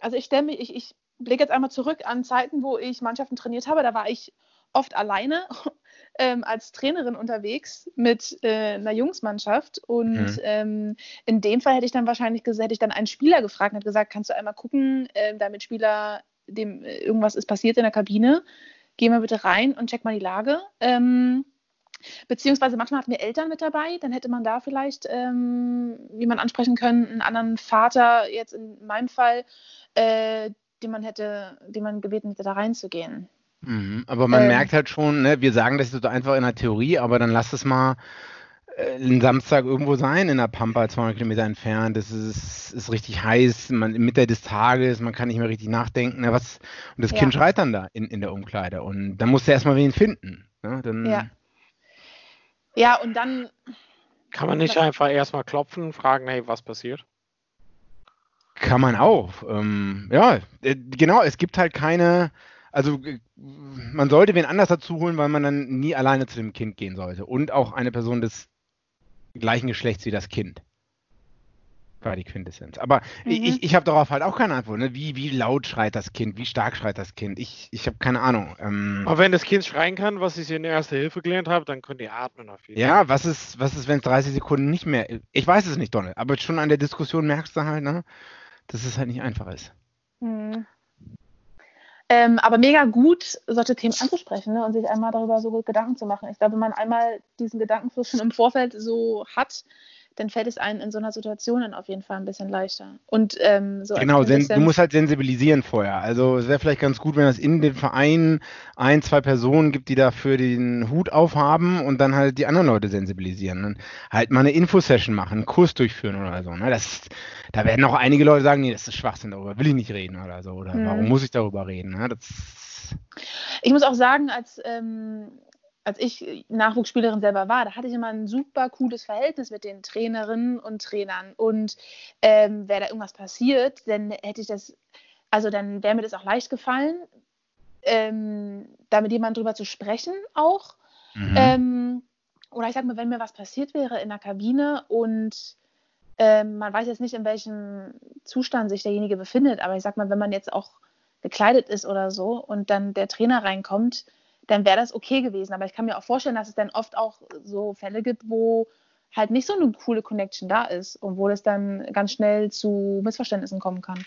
[SPEAKER 4] also ich stelle mich, ich, ich blicke jetzt einmal zurück an Zeiten, wo ich Mannschaften trainiert habe, da war ich oft alleine ähm, als Trainerin unterwegs mit äh, einer Jungsmannschaft. Und mhm. ähm, in dem Fall hätte ich dann wahrscheinlich hätte ich dann einen Spieler gefragt und hätte gesagt, kannst du einmal gucken, äh, damit Spieler, dem äh, irgendwas ist passiert in der Kabine, geh mal bitte rein und check mal die Lage. Ähm, Beziehungsweise manchmal hatten wir Eltern mit dabei, dann hätte man da vielleicht, ähm, wie man ansprechen können, einen anderen Vater, jetzt in meinem Fall, äh, den man hätte, den man gebeten hätte, da reinzugehen.
[SPEAKER 3] Mhm, aber man ähm, merkt halt schon, ne, wir sagen das so einfach in der Theorie, aber dann lass es mal äh, einen Samstag irgendwo sein in der Pampa, 200 Kilometer entfernt. Das ist, ist richtig heiß, man, Mitte des Tages, man kann nicht mehr richtig nachdenken. Ne, was, und das ja. Kind schreit dann da in, in der Umkleide. Und dann musst du erstmal wen finden. Ne, dann,
[SPEAKER 4] ja. ja, und dann.
[SPEAKER 2] Kann man nicht einfach erstmal klopfen, fragen, hey, was passiert?
[SPEAKER 3] Kann man auch. Ähm, ja, äh, genau, es gibt halt keine also äh, man sollte wen anders dazu holen, weil man dann nie alleine zu dem Kind gehen sollte. Und auch eine Person des gleichen Geschlechts wie das Kind. War die Quintessenz. Aber mhm. ich, ich habe darauf halt auch keine Antwort. Ne? Wie, wie laut schreit das Kind? Wie stark schreit das Kind? Ich, ich habe keine Ahnung.
[SPEAKER 2] Ähm, Aber wenn das Kind schreien kann, was ich in der Erste Hilfe gelernt habe, dann könnt ihr atmen auf jeden
[SPEAKER 3] Fall. Ja, was ist, was ist, wenn es 30 Sekunden nicht mehr. Ich weiß es nicht, Donald, aber schon an der Diskussion merkst du halt, ne, dass es halt nicht einfach ist. Mhm.
[SPEAKER 4] Ähm, aber mega gut, solche Themen anzusprechen ne, und sich einmal darüber so Gedanken zu machen. Ich glaube, wenn man einmal diesen Gedankenfluss schon im Vorfeld so hat, dann fällt es einem in so einer Situation dann auf jeden Fall ein bisschen leichter. Und ähm, so
[SPEAKER 3] genau, du musst halt sensibilisieren vorher. Also es wäre vielleicht ganz gut, wenn es in dem Verein ein, zwei Personen gibt, die dafür den Hut aufhaben und dann halt die anderen Leute sensibilisieren. Und halt mal eine Infosession machen, einen Kurs durchführen oder so. Ne? Das, da werden auch einige Leute sagen, nee, das ist Schwachsinn, darüber will ich nicht reden oder so. Oder hm. warum muss ich darüber reden? Ne? Das,
[SPEAKER 4] ich muss auch sagen, als ähm, als ich Nachwuchsspielerin selber war, da hatte ich immer ein super cooles Verhältnis mit den Trainerinnen und Trainern. Und ähm, wäre da irgendwas passiert, dann hätte ich das, also dann wäre mir das auch leicht gefallen, ähm, da mit jemandem drüber zu sprechen auch. Mhm. Ähm, oder ich sag mal, wenn mir was passiert wäre in der Kabine und ähm, man weiß jetzt nicht, in welchem Zustand sich derjenige befindet, aber ich sag mal, wenn man jetzt auch gekleidet ist oder so und dann der Trainer reinkommt, dann wäre das okay gewesen. Aber ich kann mir auch vorstellen, dass es dann oft auch so Fälle gibt, wo halt nicht so eine coole Connection da ist und wo das dann ganz schnell zu Missverständnissen kommen kann.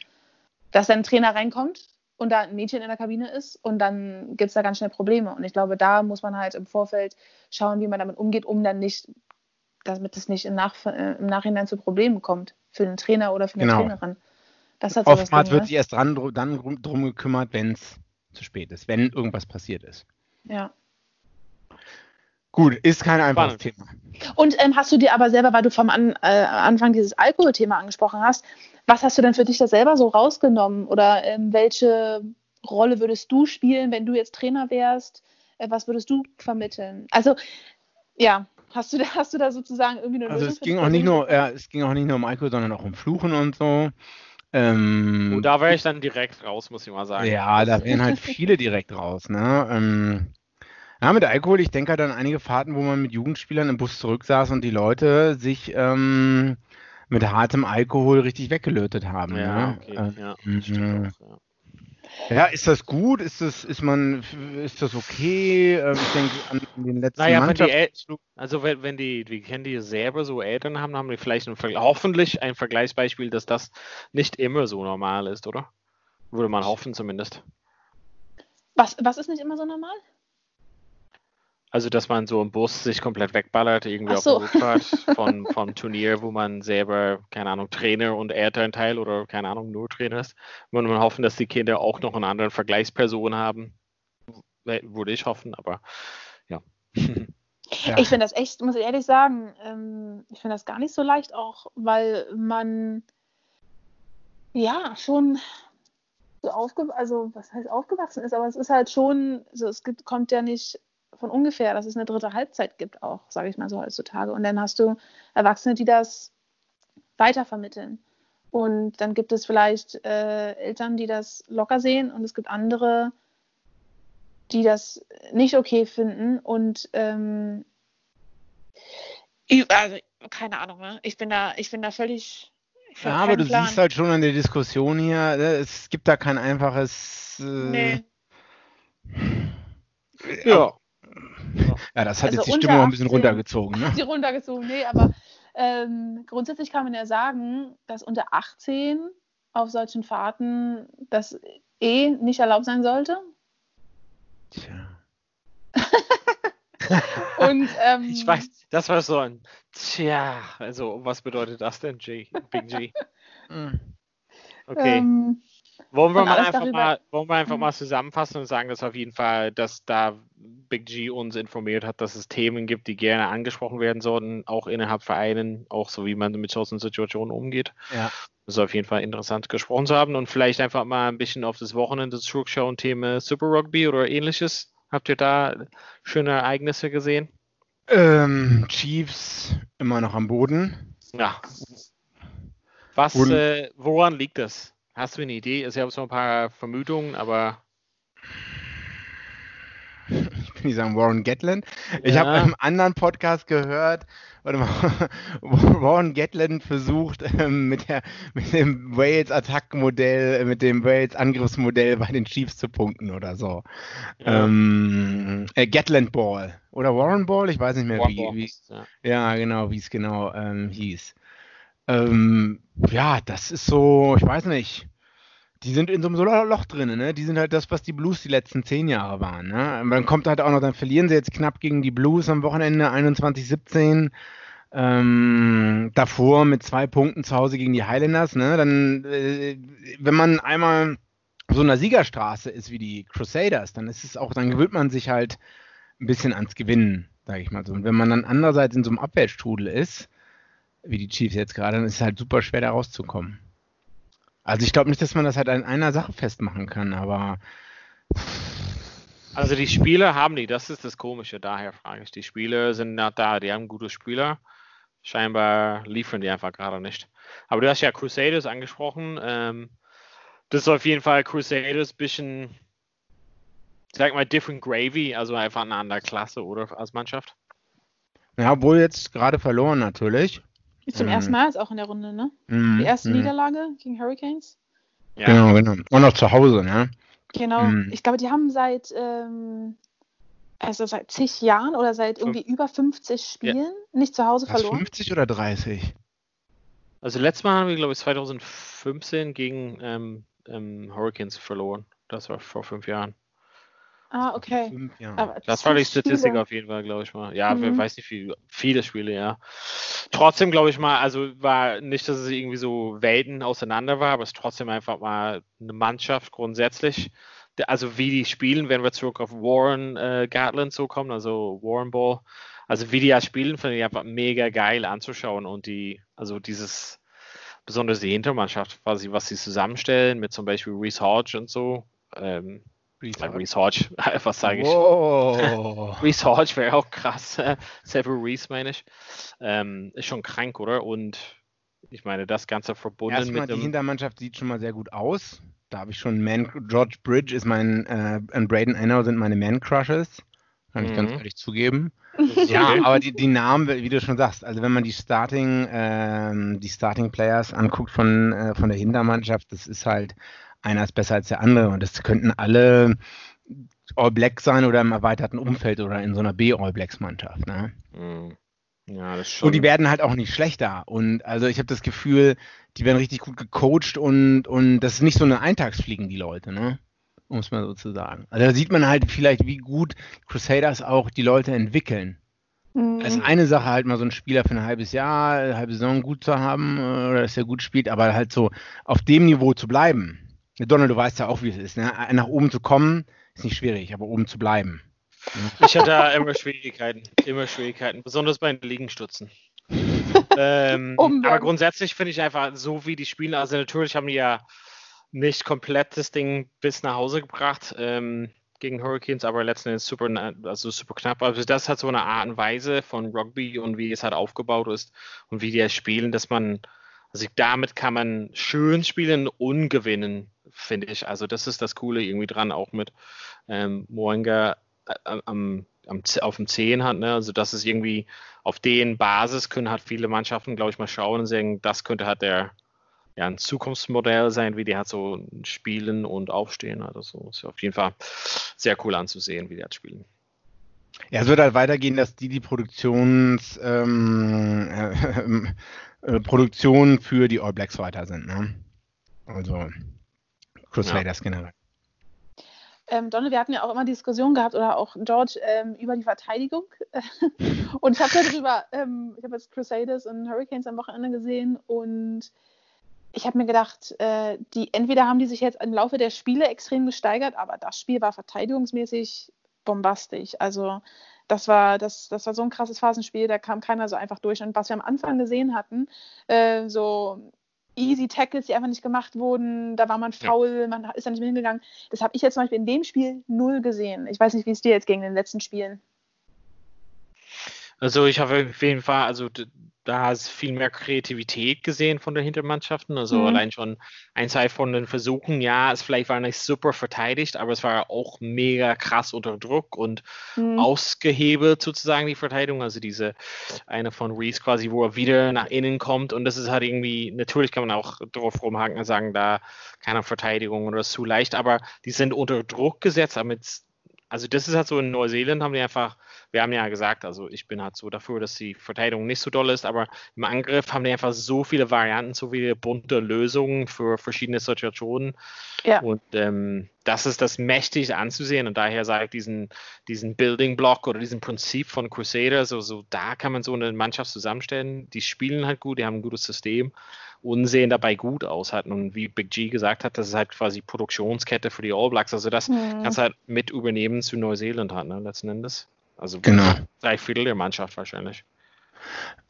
[SPEAKER 4] Dass dann ein Trainer reinkommt und da ein Mädchen in der Kabine ist und dann gibt es da ganz schnell Probleme. Und ich glaube, da muss man halt im Vorfeld schauen, wie man damit umgeht, um dann nicht, damit es nicht im, Nach äh, im Nachhinein zu Problemen kommt für den Trainer oder für eine genau. Trainerin.
[SPEAKER 3] Das hat Oftmals Ding, wird ne? sich erst dran, dann drum gekümmert, wenn es zu spät ist, wenn irgendwas passiert ist.
[SPEAKER 4] Ja.
[SPEAKER 3] Gut, ist kein einfaches Thema.
[SPEAKER 4] Und ähm, hast du dir aber selber, weil du vom An äh, Anfang dieses Alkoholthema angesprochen hast, was hast du denn für dich da selber so rausgenommen? Oder ähm, welche Rolle würdest du spielen, wenn du jetzt Trainer wärst? Äh, was würdest du vermitteln? Also, ja, hast du da, hast du da sozusagen irgendwie eine
[SPEAKER 3] Also es ging auch nicht nur, äh, es ging auch nicht nur um Alkohol, sondern auch um Fluchen und so.
[SPEAKER 2] Ähm, oh, da wäre ich dann direkt raus, muss ich mal sagen.
[SPEAKER 3] Ja, da wären halt viele direkt raus. Ne? Ähm, ja, mit Alkohol, ich denke halt an einige Fahrten, wo man mit Jugendspielern im Bus zurücksaß und die Leute sich ähm, mit hartem Alkohol richtig weggelötet haben. Ja, ne? okay, äh, ja, mhm. auch, ja. Ja, ist das gut? Ist das, ist man, ist das okay? Ähm, ich denke an den letzten
[SPEAKER 2] naja, wenn die also wenn, wenn die, die kennen die selber so Eltern haben, haben die vielleicht ein, hoffentlich ein Vergleichsbeispiel, dass das nicht immer so normal ist, oder? Würde man hoffen zumindest.
[SPEAKER 4] Was, was ist nicht immer so normal?
[SPEAKER 2] Also, dass man so im Bus sich komplett wegballert, irgendwie
[SPEAKER 4] Ach
[SPEAKER 2] auf
[SPEAKER 4] so.
[SPEAKER 2] dem Rückfahrt von, vom Turnier, wo man selber, keine Ahnung, Trainer und Elternteil oder keine Ahnung, nur Trainer ist. Und man hoffen, dass die Kinder auch noch einen anderen Vergleichsperson haben. Würde ich hoffen, aber ja.
[SPEAKER 3] Ja.
[SPEAKER 4] Ich finde das echt, muss ich ehrlich sagen, ähm, ich finde das gar nicht so leicht, auch weil man ja schon so aufge also was heißt aufgewachsen ist, aber es ist halt schon, so es gibt, kommt ja nicht von ungefähr, dass es eine dritte Halbzeit gibt auch, sage ich mal so heutzutage. Und dann hast du Erwachsene, die das weitervermitteln. Und dann gibt es vielleicht äh, Eltern, die das locker sehen und es gibt andere, die das nicht okay finden und ähm, also keine Ahnung, ne? Ich bin da, ich bin da völlig. Ich
[SPEAKER 3] Ja, aber du
[SPEAKER 4] Plan.
[SPEAKER 3] siehst halt schon an der Diskussion hier, ne, es gibt da kein einfaches. Äh,
[SPEAKER 4] Nee.
[SPEAKER 2] Ja.
[SPEAKER 3] Ja, das hat
[SPEAKER 4] Also
[SPEAKER 3] jetzt die Stimmung ein bisschen
[SPEAKER 4] 18.
[SPEAKER 3] runtergezogen. Ne?
[SPEAKER 4] die runtergezogen. Nee, aber ähm, grundsätzlich kann man ja sagen, dass unter 18 auf solchen Fahrten das eh nicht erlaubt sein sollte.
[SPEAKER 3] Tja.
[SPEAKER 4] Und ähm,
[SPEAKER 2] Ich weiß, das war so ein Tja, also was bedeutet das denn, G? Big G?
[SPEAKER 3] Hm.
[SPEAKER 2] Okay.
[SPEAKER 4] Ähm,
[SPEAKER 2] wollen wir mal einfach
[SPEAKER 4] darüber-
[SPEAKER 2] mal, wollen wir einfach
[SPEAKER 4] Mhm.
[SPEAKER 2] mal zusammenfassen und sagen, dass auf jeden Fall, dass da Big G uns informiert hat, dass es Themen gibt, die gerne angesprochen werden sollten, auch innerhalb Vereinen, auch so wie man mit solchen Situationen umgeht.
[SPEAKER 3] Ja.
[SPEAKER 2] Das ist auf jeden Fall interessant gesprochen zu haben und vielleicht einfach mal ein bisschen auf das Wochenende zurückschauen, Thema Super Rugby oder ähnliches. Habt ihr da schöne Ereignisse gesehen?
[SPEAKER 3] Ähm, Chiefs immer noch am Boden.
[SPEAKER 2] Ja. Was, äh, woran liegt das? Hast du eine Idee? Ich habe so ein paar Vermutungen, aber
[SPEAKER 3] Nicht sagen Warren Gatland. Ich
[SPEAKER 2] Ja.
[SPEAKER 3] habe einem anderen Podcast gehört, warte mal, Warren Gatland versucht ähm, mit, der, mit dem Wales-Attack-Modell, äh, mit dem Wales-Angriffsmodell bei den Chiefs zu punkten oder so.
[SPEAKER 2] Ja.
[SPEAKER 3] Ähm, äh, Gatland Ball. Oder Warren Ball? Ich weiß nicht mehr, wie, wie,
[SPEAKER 2] ja.
[SPEAKER 3] Ja, genau, wie es genau ähm, hieß. Ähm, ja, das ist so, ich weiß nicht. Die sind in so einem Loch drin, ne? Die sind halt das, was die Blues die letzten zehn Jahre waren, ne? Und dann kommt halt auch noch, dann verlieren sie jetzt knapp gegen die Blues am Wochenende 21-17. Ähm, davor mit zwei Punkten zu Hause gegen die Highlanders, ne? Dann, äh, wenn man einmal so einer Siegerstraße ist wie die Crusaders, dann ist es auch, dann gewöhnt man sich halt ein bisschen ans Gewinnen, sage ich mal so. Und wenn man dann andererseits in so einem Abwärtsstrudel ist, wie die Chiefs jetzt gerade, dann ist es halt super schwer da rauszukommen. Also ich glaube nicht, dass man das halt an einer Sache festmachen kann, aber
[SPEAKER 2] Also die Spieler haben die, das ist das Komische, daher frage ich. Die Spieler sind nicht da, die haben gute Spieler. Scheinbar liefern die einfach gerade nicht. Aber du hast ja Crusaders angesprochen. Ähm, das ist auf jeden Fall Crusaders bisschen, sag mal, different gravy, also einfach eine andere Klasse, oder als Mannschaft.
[SPEAKER 3] ja, obwohl jetzt gerade verloren natürlich.
[SPEAKER 4] Zum
[SPEAKER 3] Mhm.
[SPEAKER 4] ersten Mal jetzt auch in der Runde, ne?
[SPEAKER 3] Mhm,
[SPEAKER 4] Die erste
[SPEAKER 3] mhm.
[SPEAKER 4] Niederlage gegen Hurricanes.
[SPEAKER 2] Ja,
[SPEAKER 3] Genau, genau. Und noch zu Hause, ne?
[SPEAKER 4] Genau.
[SPEAKER 3] Mhm.
[SPEAKER 4] Ich glaube, die haben seit, ähm, also seit zig Jahren oder seit irgendwie über 50 Spielen nicht zu Hause
[SPEAKER 3] Was,
[SPEAKER 4] verloren.
[SPEAKER 3] 50 oder 30?
[SPEAKER 2] Also letztes Mal haben wir, glaube ich, 2015 gegen ähm, ähm, Hurricanes verloren. Das war vor fünf Jahren.
[SPEAKER 4] Ah, okay.
[SPEAKER 3] Fünf Jahre.
[SPEAKER 4] Aber
[SPEAKER 2] Das war die Statistik
[SPEAKER 4] Spiele.
[SPEAKER 2] auf jeden Fall, glaube ich mal. Ja,
[SPEAKER 4] Mhm.
[SPEAKER 2] wer weiß nicht, wie viele Spiele, ja. Trotzdem glaube ich mal, also war nicht, dass es irgendwie so Welten auseinander war, aber es ist trotzdem einfach mal eine Mannschaft grundsätzlich. Also wie die spielen, wenn wir zurück auf Warren äh, Gatland so kommen, also Warren Ball. Also wie die ja spielen, finde ich einfach mega geil anzuschauen und die, also dieses besonders die Hintermannschaft, quasi, was sie zusammenstellen mit zum Beispiel Reese Hodge und so. Ähm, äh, Reese Hodge, was sage ich?
[SPEAKER 3] Wow.
[SPEAKER 2] Reese Hodge wäre auch krass. Several Reese meine ich. Ähm, ist schon krank, oder? Und ich meine, das Ganze verbunden
[SPEAKER 3] Erstmal,
[SPEAKER 2] mit
[SPEAKER 3] die. Hintermannschaft sieht schon mal sehr gut aus. Da habe ich schon Man George Bridge ist mein äh, und Braden Enno sind meine Man Crushes. Kann ich ganz
[SPEAKER 2] Mhm.
[SPEAKER 3] ehrlich zugeben. Ja, aber die, die Namen, wie du schon sagst, also wenn man die Starting, ähm, die Starting Players anguckt von, äh, von der Hintermannschaft, das ist halt einer ist besser als der andere und das könnten alle All Black sein oder im erweiterten Umfeld oder in so einer B All Blacks Mannschaft. Ne?
[SPEAKER 2] Mhm. Ja, das ist schon.
[SPEAKER 3] Und die werden halt auch nicht schlechter. Und also ich habe das Gefühl, die werden richtig gut gecoacht und, und das ist nicht so eine Eintagsfliegen, die Leute, ne? um es mal so zu sagen. Also da sieht man halt vielleicht, wie gut Crusaders auch die Leute entwickeln. Mhm. Es ist eine Sache, halt mal so einen Spieler für ein halbes Jahr, eine halbe Saison gut zu haben, äh, oder dass er gut spielt, aber halt so auf dem Niveau zu bleiben. Donald, du weißt ja auch, wie es ist. Ne? Nach oben zu kommen, ist nicht schwierig, aber oben zu bleiben.
[SPEAKER 2] Ich hatte da immer Schwierigkeiten, immer Schwierigkeiten, besonders bei den Liegenstützen. ähm, aber grundsätzlich finde ich einfach, so wie die spielen, also natürlich haben die ja nicht komplett das Ding bis nach Hause gebracht ähm, gegen Hurricanes, aber letzten Endes super, also super knapp. Also das hat so eine Art und Weise von Rugby und wie es halt aufgebaut ist und wie die es spielen, dass man, also damit kann man schön spielen und gewinnen, finde ich. Also das ist das Coole irgendwie dran, auch mit ähm, Moenga äh, am, am, auf dem 10 hat. Ne? Also das ist irgendwie auf den Basis können halt viele Mannschaften, glaube ich, mal schauen und sagen, das könnte halt der ja, ein Zukunftsmodell sein, wie die halt so spielen und aufstehen. Also ist auf jeden Fall sehr cool anzusehen, wie die halt spielen.
[SPEAKER 3] Ja, es wird halt weitergehen, dass die die Produktions, ähm, äh, Produktion für die All Blacks weiter sind. Ne? Also Crusaders ja. generell.
[SPEAKER 4] Ähm, Donne, wir hatten ja auch immer Diskussionen gehabt oder auch George ähm, über die Verteidigung. und ich habe darüber, ähm, ich habe jetzt Crusaders und Hurricanes am Wochenende gesehen und ich habe mir gedacht, äh, die, entweder haben die sich jetzt im Laufe der Spiele extrem gesteigert, aber das Spiel war verteidigungsmäßig bombastisch. Also das war, das, das war so ein krasses Phasenspiel, da kam keiner so einfach durch. Und was wir am Anfang gesehen hatten, äh, so easy Tackles, die einfach nicht gemacht wurden, da war man faul, ja. man ist da nicht mehr hingegangen. Das habe ich jetzt zum Beispiel in dem Spiel null gesehen. Ich weiß nicht, wie es dir jetzt gegen den letzten Spielen.
[SPEAKER 2] Also ich habe auf jeden Fall, also da hast viel mehr Kreativität gesehen von den Hintermannschaften. Also mhm. allein schon ein, zwei von den Versuchen, ja, es vielleicht war nicht super verteidigt, aber es war auch mega krass unter Druck und mhm. ausgehebelt sozusagen die Verteidigung. Also diese eine von Reese quasi, wo er wieder nach innen kommt und das ist halt irgendwie, natürlich kann man auch drauf rumhaken und sagen, da keine Verteidigung oder zu leicht, aber die sind unter Druck gesetzt, damit also das ist halt so in Neuseeland haben die einfach, wir haben ja gesagt, also ich bin halt so dafür, dass die Verteidigung nicht so doll ist, aber im Angriff haben die einfach so viele Varianten, so viele bunte Lösungen für verschiedene Situationen. Ja. Und ähm, das ist das mächtig anzusehen und daher sage ich diesen, diesen Building Block oder diesen Prinzip von Crusaders, also da kann man so eine Mannschaft zusammenstellen. Die spielen halt gut, die haben ein gutes System und sehen dabei gut aus hatten. Und wie Big G gesagt hat, das ist halt quasi Produktionskette für die All Blacks. Also das mhm. kannst du halt mit übernehmen zu Neuseeland halt, ne, letzten Endes. Also
[SPEAKER 3] genau.
[SPEAKER 2] drei Viertel der Mannschaft wahrscheinlich.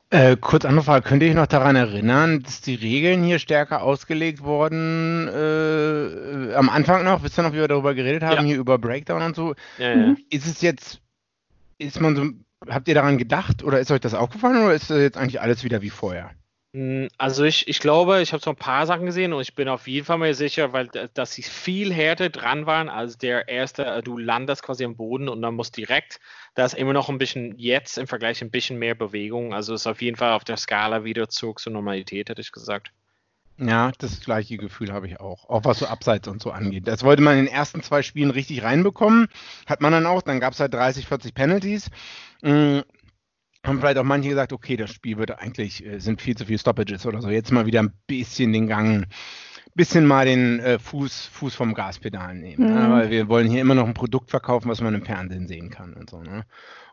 [SPEAKER 3] Äh, kurz andere Frage, könnt ihr euch noch daran erinnern, dass die Regeln hier stärker ausgelegt wurden äh, am Anfang noch, wisst ihr noch, wie wir darüber geredet haben, ja. hier über Breakdown und so? Ja, ja. Mhm. Ist es jetzt, ist man so, habt ihr daran gedacht oder ist euch das aufgefallen oder ist das jetzt eigentlich alles wieder wie vorher?
[SPEAKER 2] Hm, also ich, ich glaube, ich habe so ein paar Sachen gesehen und ich bin auf jeden Fall mal sicher, weil dass sie viel härter dran waren als der erste, äh, du landest quasi am Boden und dann musst direkt, da ist immer noch ein bisschen jetzt im Vergleich ein bisschen mehr Bewegung. Also ist auf jeden Fall auf der Skala wieder zurück zur Normalität, hätte ich gesagt.
[SPEAKER 3] Ja, das gleiche Gefühl habe ich auch. Auch was so Abseits und so angeht. Das wollte man in den ersten zwei Spielen richtig reinbekommen. Hat man dann auch. Dann gab es halt 30, 40 Penalties. Haben vielleicht auch manche gesagt, okay, das Spiel wird eigentlich, äh, sind viel zu viele Stoppages oder so. Jetzt mal wieder ein bisschen den Gang, bisschen mal den äh, Fuß, Fuß vom Gaspedal nehmen. Mhm. Ne? Weil wir wollen hier immer noch ein Produkt verkaufen, was man im Fernsehen sehen kann und so. Ne?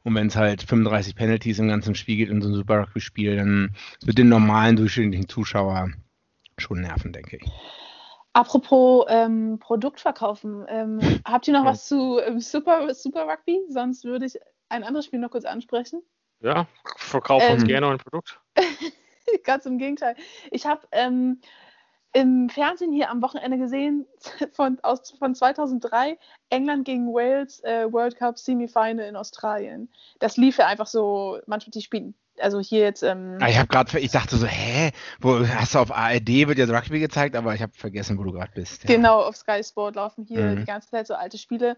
[SPEAKER 3] Und wenn es halt 35 Penalties im ganzen Spiel gibt in so einem Super Rugby-Spiel, dann wird den normalen durchschnittlichen Zuschauer schon nerven, denke ich.
[SPEAKER 4] Apropos ähm, Produkt verkaufen, ähm, habt ihr noch ja. was zu ähm, Super, Super Rugby? Sonst würde ich ein anderes Spiel noch kurz ansprechen.
[SPEAKER 2] Ja, verkauf uns ähm, gerne ein Produkt.
[SPEAKER 4] Ganz im Gegenteil. Ich habe ähm, im Fernsehen hier am Wochenende gesehen von, aus, von 2003 England gegen Wales äh, World Cup Semifinal in Australien. Das lief ja einfach so, manchmal die spielen. Also hier jetzt. Ähm,
[SPEAKER 3] ah, ich habe gerade, ich dachte so, hä, wo hast du auf ARD wird ja Rugby gezeigt, aber ich habe vergessen, wo du gerade bist.
[SPEAKER 4] Ja. Genau, auf Sky Sport laufen hier mhm. die ganze Zeit so alte Spiele.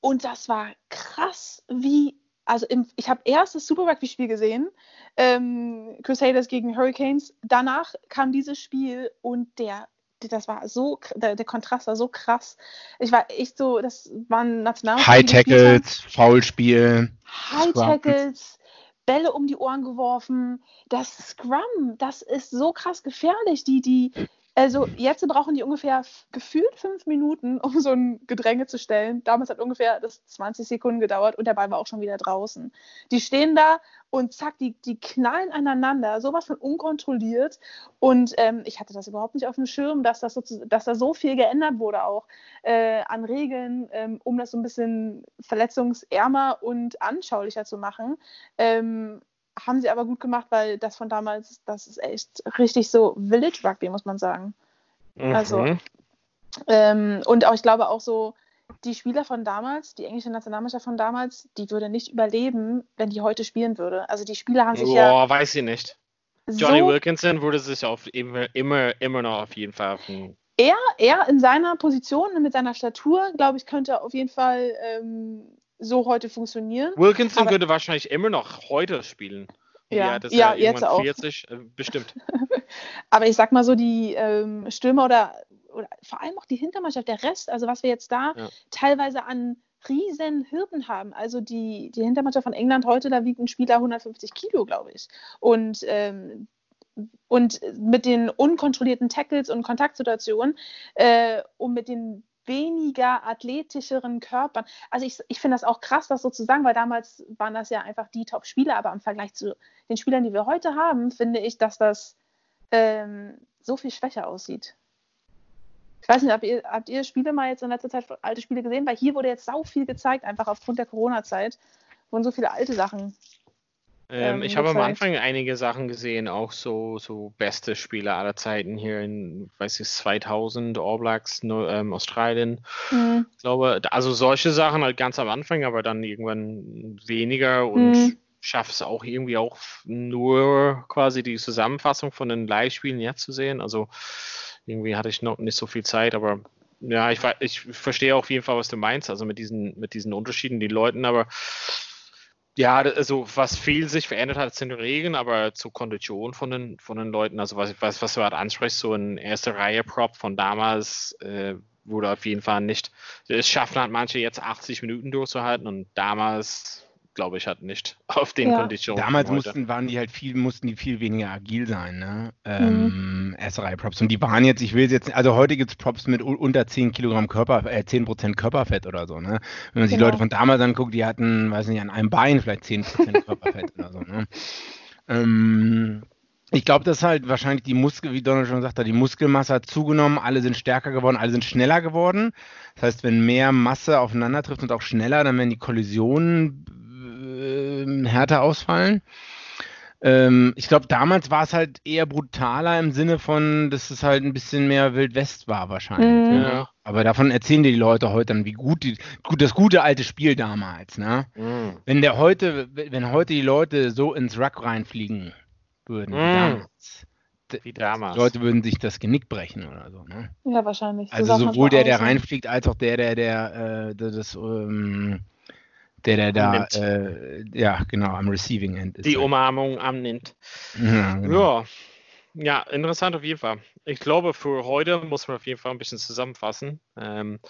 [SPEAKER 4] Und das war krass, wie also im, ich habe erst das Super Rugby-Spiel gesehen, ähm, Crusaders gegen Hurricanes. Danach kam dieses Spiel und der, das war so, der, der, Kontrast war so krass. Ich war echt so, das waren National.
[SPEAKER 3] High Tackles, Foulspiel.
[SPEAKER 4] High Tackles, Bälle um die Ohren geworfen. Das Scrum, das ist so krass gefährlich. Die, die, Also jetzt brauchen die ungefähr gefühlt fünf Minuten, um so ein Gedränge zu stellen. Damals hat ungefähr das 20 Sekunden gedauert und der Ball war auch schon wieder draußen. Die stehen da und zack, die, die knallen aneinander, sowas von unkontrolliert. Und ähm, ich hatte das überhaupt nicht auf dem Schirm, dass, das so, dass da so viel geändert wurde auch äh, an Regeln, ähm, um das so ein bisschen verletzungsärmer und anschaulicher zu machen. Ähm, haben sie aber gut gemacht, weil das von damals, das ist echt richtig so Village Rugby, muss man sagen. Mhm. Also, ähm, und auch, ich glaube auch so, die Spieler von damals, die englische Nationalmannschaft von damals, die würde nicht überleben, wenn die heute spielen würde. Also die Spieler haben sich Boah, ja.
[SPEAKER 2] Weiß ich nicht. Johnny so Wilkinson würde sich auf immer, immer, immer noch auf jeden Fall auf
[SPEAKER 4] er, er in seiner Position, mit seiner Statur, glaube ich, könnte auf jeden Fall ähm, so heute funktionieren.
[SPEAKER 2] Wilkinson aber, könnte wahrscheinlich immer noch heute spielen.
[SPEAKER 4] Ja, ja, ja jetzt auch.
[SPEAKER 2] 40, äh, bestimmt.
[SPEAKER 4] aber ich sag mal so, die ähm, Stürmer oder, oder vor allem auch die Hintermannschaft, der Rest, also was wir jetzt da ja. teilweise an riesen Hürden haben. Also die, die Hintermannschaft von England heute, da wiegt ein Spieler 150 Kilo, glaube ich. Und ähm, und mit den unkontrollierten Tackles und Kontaktsituationen äh, und mit den weniger athletischeren Körpern. Also ich, ich finde das auch krass, das so zu sagen, weil damals waren das ja einfach die Top-Spieler, aber im Vergleich zu den Spielern, die wir heute haben, finde ich, dass das ähm, so viel schwächer aussieht. Ich weiß nicht, habt ihr, habt ihr Spiele mal jetzt in letzter Zeit alte Spiele gesehen? Weil hier wurde jetzt sau viel gezeigt, einfach aufgrund der Corona-Zeit, wurden so viele alte Sachen
[SPEAKER 2] ähm, ich habe am Anfang einige Sachen gesehen, auch so, so beste Spieler aller Zeiten hier in, weiß ich, 2000, All Blacks, ähm, Australien. Mhm. Ich glaube, also solche Sachen halt ganz am Anfang, aber dann irgendwann weniger und mhm. schaffe es auch irgendwie auch nur quasi die Zusammenfassung von den Live-Spielen jetzt zu sehen. Also irgendwie hatte ich noch nicht so viel Zeit, aber ja, ich, ich verstehe auf jeden Fall, was du meinst, also mit diesen, mit diesen Unterschieden, die Leuten, aber ja, also was viel sich verändert hat, sind Regeln, aber zur Kondition von den, von den Leuten, also was, was, was du halt ansprichst, so ein erste Reihe-Prop von damals äh, wurde auf jeden Fall nicht. Es schaffen halt manche jetzt 80 Minuten durchzuhalten und damals glaube ich, hat nicht auf den ja. Konditionen.
[SPEAKER 3] Damals mussten, waren die halt viel, mussten die viel weniger agil sein, ne? Ähm, mhm. SRI-Props. Und die waren jetzt, ich will jetzt, also heute gibt es Props mit unter 10 Kilogramm Körper, äh, 10% Körperfett oder so, ne? Wenn man sich genau. Leute von damals anguckt, die hatten, weiß nicht, an einem Bein vielleicht 10% Körperfett oder so, ne? Ähm, ich glaube, dass halt wahrscheinlich die Muskel, wie Donald schon sagte, die Muskelmasse hat zugenommen, alle sind stärker geworden, alle sind schneller geworden. Das heißt, wenn mehr Masse aufeinander trifft und auch schneller, dann werden die Kollisionen äh, härter ausfallen. Ähm, ich glaube, damals war es halt eher brutaler im Sinne von, dass es halt ein bisschen mehr Wild West war wahrscheinlich. Mhm. Ja. Aber davon erzählen dir die Leute heute dann, wie gut, die, gut das gute alte Spiel damals. Ne? Mhm. Wenn der heute, wenn heute die Leute so ins Ruck reinfliegen würden, mhm. wie damals, wie damals. Die Leute würden sich das Genick brechen oder so. Ne?
[SPEAKER 4] Ja, wahrscheinlich.
[SPEAKER 3] Also sowohl der, der reinfliegt, als auch der, der, der, äh, das ähm, der, der da, äh, ja, genau, am Receiving End
[SPEAKER 2] ist. Die halt. Umarmung annimmt. Ja, genau. ja. ja, interessant auf jeden Fall. Ich glaube, für heute muss man auf jeden Fall ein bisschen zusammenfassen. Ähm,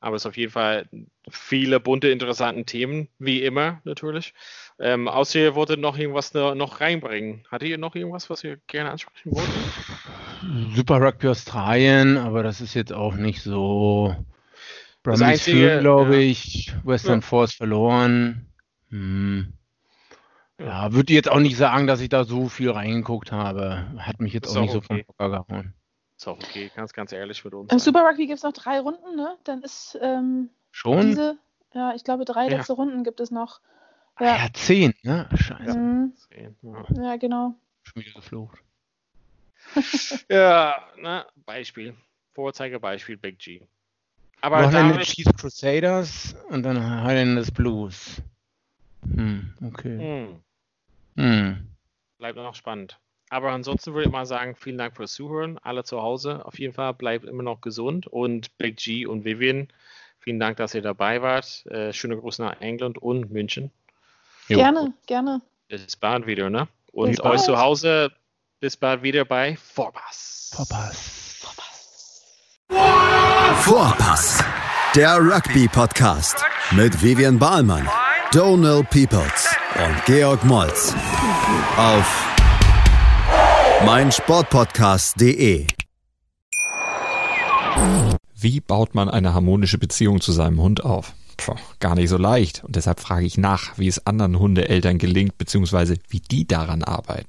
[SPEAKER 2] aber es ist auf jeden Fall viele bunte, interessante Themen, wie immer natürlich. Ähm, außer ihr wolltet noch irgendwas noch reinbringen. Hattet ihr noch irgendwas, was ihr gerne ansprechen wolltet?
[SPEAKER 3] Super Rugby Australien, aber das ist jetzt auch nicht so Brumbies führen, glaube ja. ich. Western ja. Force verloren. Hm. Ja, würde jetzt auch nicht sagen, dass ich da so viel reingeguckt habe. Hat mich jetzt auch, auch nicht okay. so vom Hocker gehauen.
[SPEAKER 2] Ist auch okay, ganz, ganz ehrlich mit uns.
[SPEAKER 4] Im Super Rugby gibt es noch drei Runden, ne? Dann ist ähm,
[SPEAKER 3] schon
[SPEAKER 4] diese, ja, ich glaube, drei letzte Runden gibt es noch.
[SPEAKER 3] Ja, ah, ja zehn, ne? Scheiße.
[SPEAKER 4] Mhm. Zehn, ja. ja, genau.
[SPEAKER 3] Schon wieder geflucht.
[SPEAKER 2] ja, na, Beispiel. Vorzeigebeispiel Big G.
[SPEAKER 3] Aber Wochenende Chiefs Crusaders und dann Highlanders Blues. Hm, okay.
[SPEAKER 2] Hm. Hm. Bleibt noch spannend. Aber ansonsten würde ich mal sagen, vielen Dank fürs Zuhören. Alle zu Hause auf jeden Fall. Bleibt immer noch gesund. Und Big G und Vivian, vielen Dank, dass ihr dabei wart. Äh, schöne Grüße nach England und München.
[SPEAKER 4] Jo. Gerne, gerne.
[SPEAKER 2] Bis bald wieder, ne? Und bis euch bald. zu Hause, bis bald wieder bei Vorpass.
[SPEAKER 3] Vorpass.
[SPEAKER 1] Vorpass, der Rugby-Podcast mit Vivian Bahlmann, Donal Peoples und Georg Moltz auf meinsportpodcast.de.
[SPEAKER 6] Wie baut man eine harmonische Beziehung zu seinem Hund auf? Puh, gar nicht so leicht. Und deshalb frage ich nach, wie es anderen Hundeeltern gelingt, beziehungsweise wie die daran arbeiten.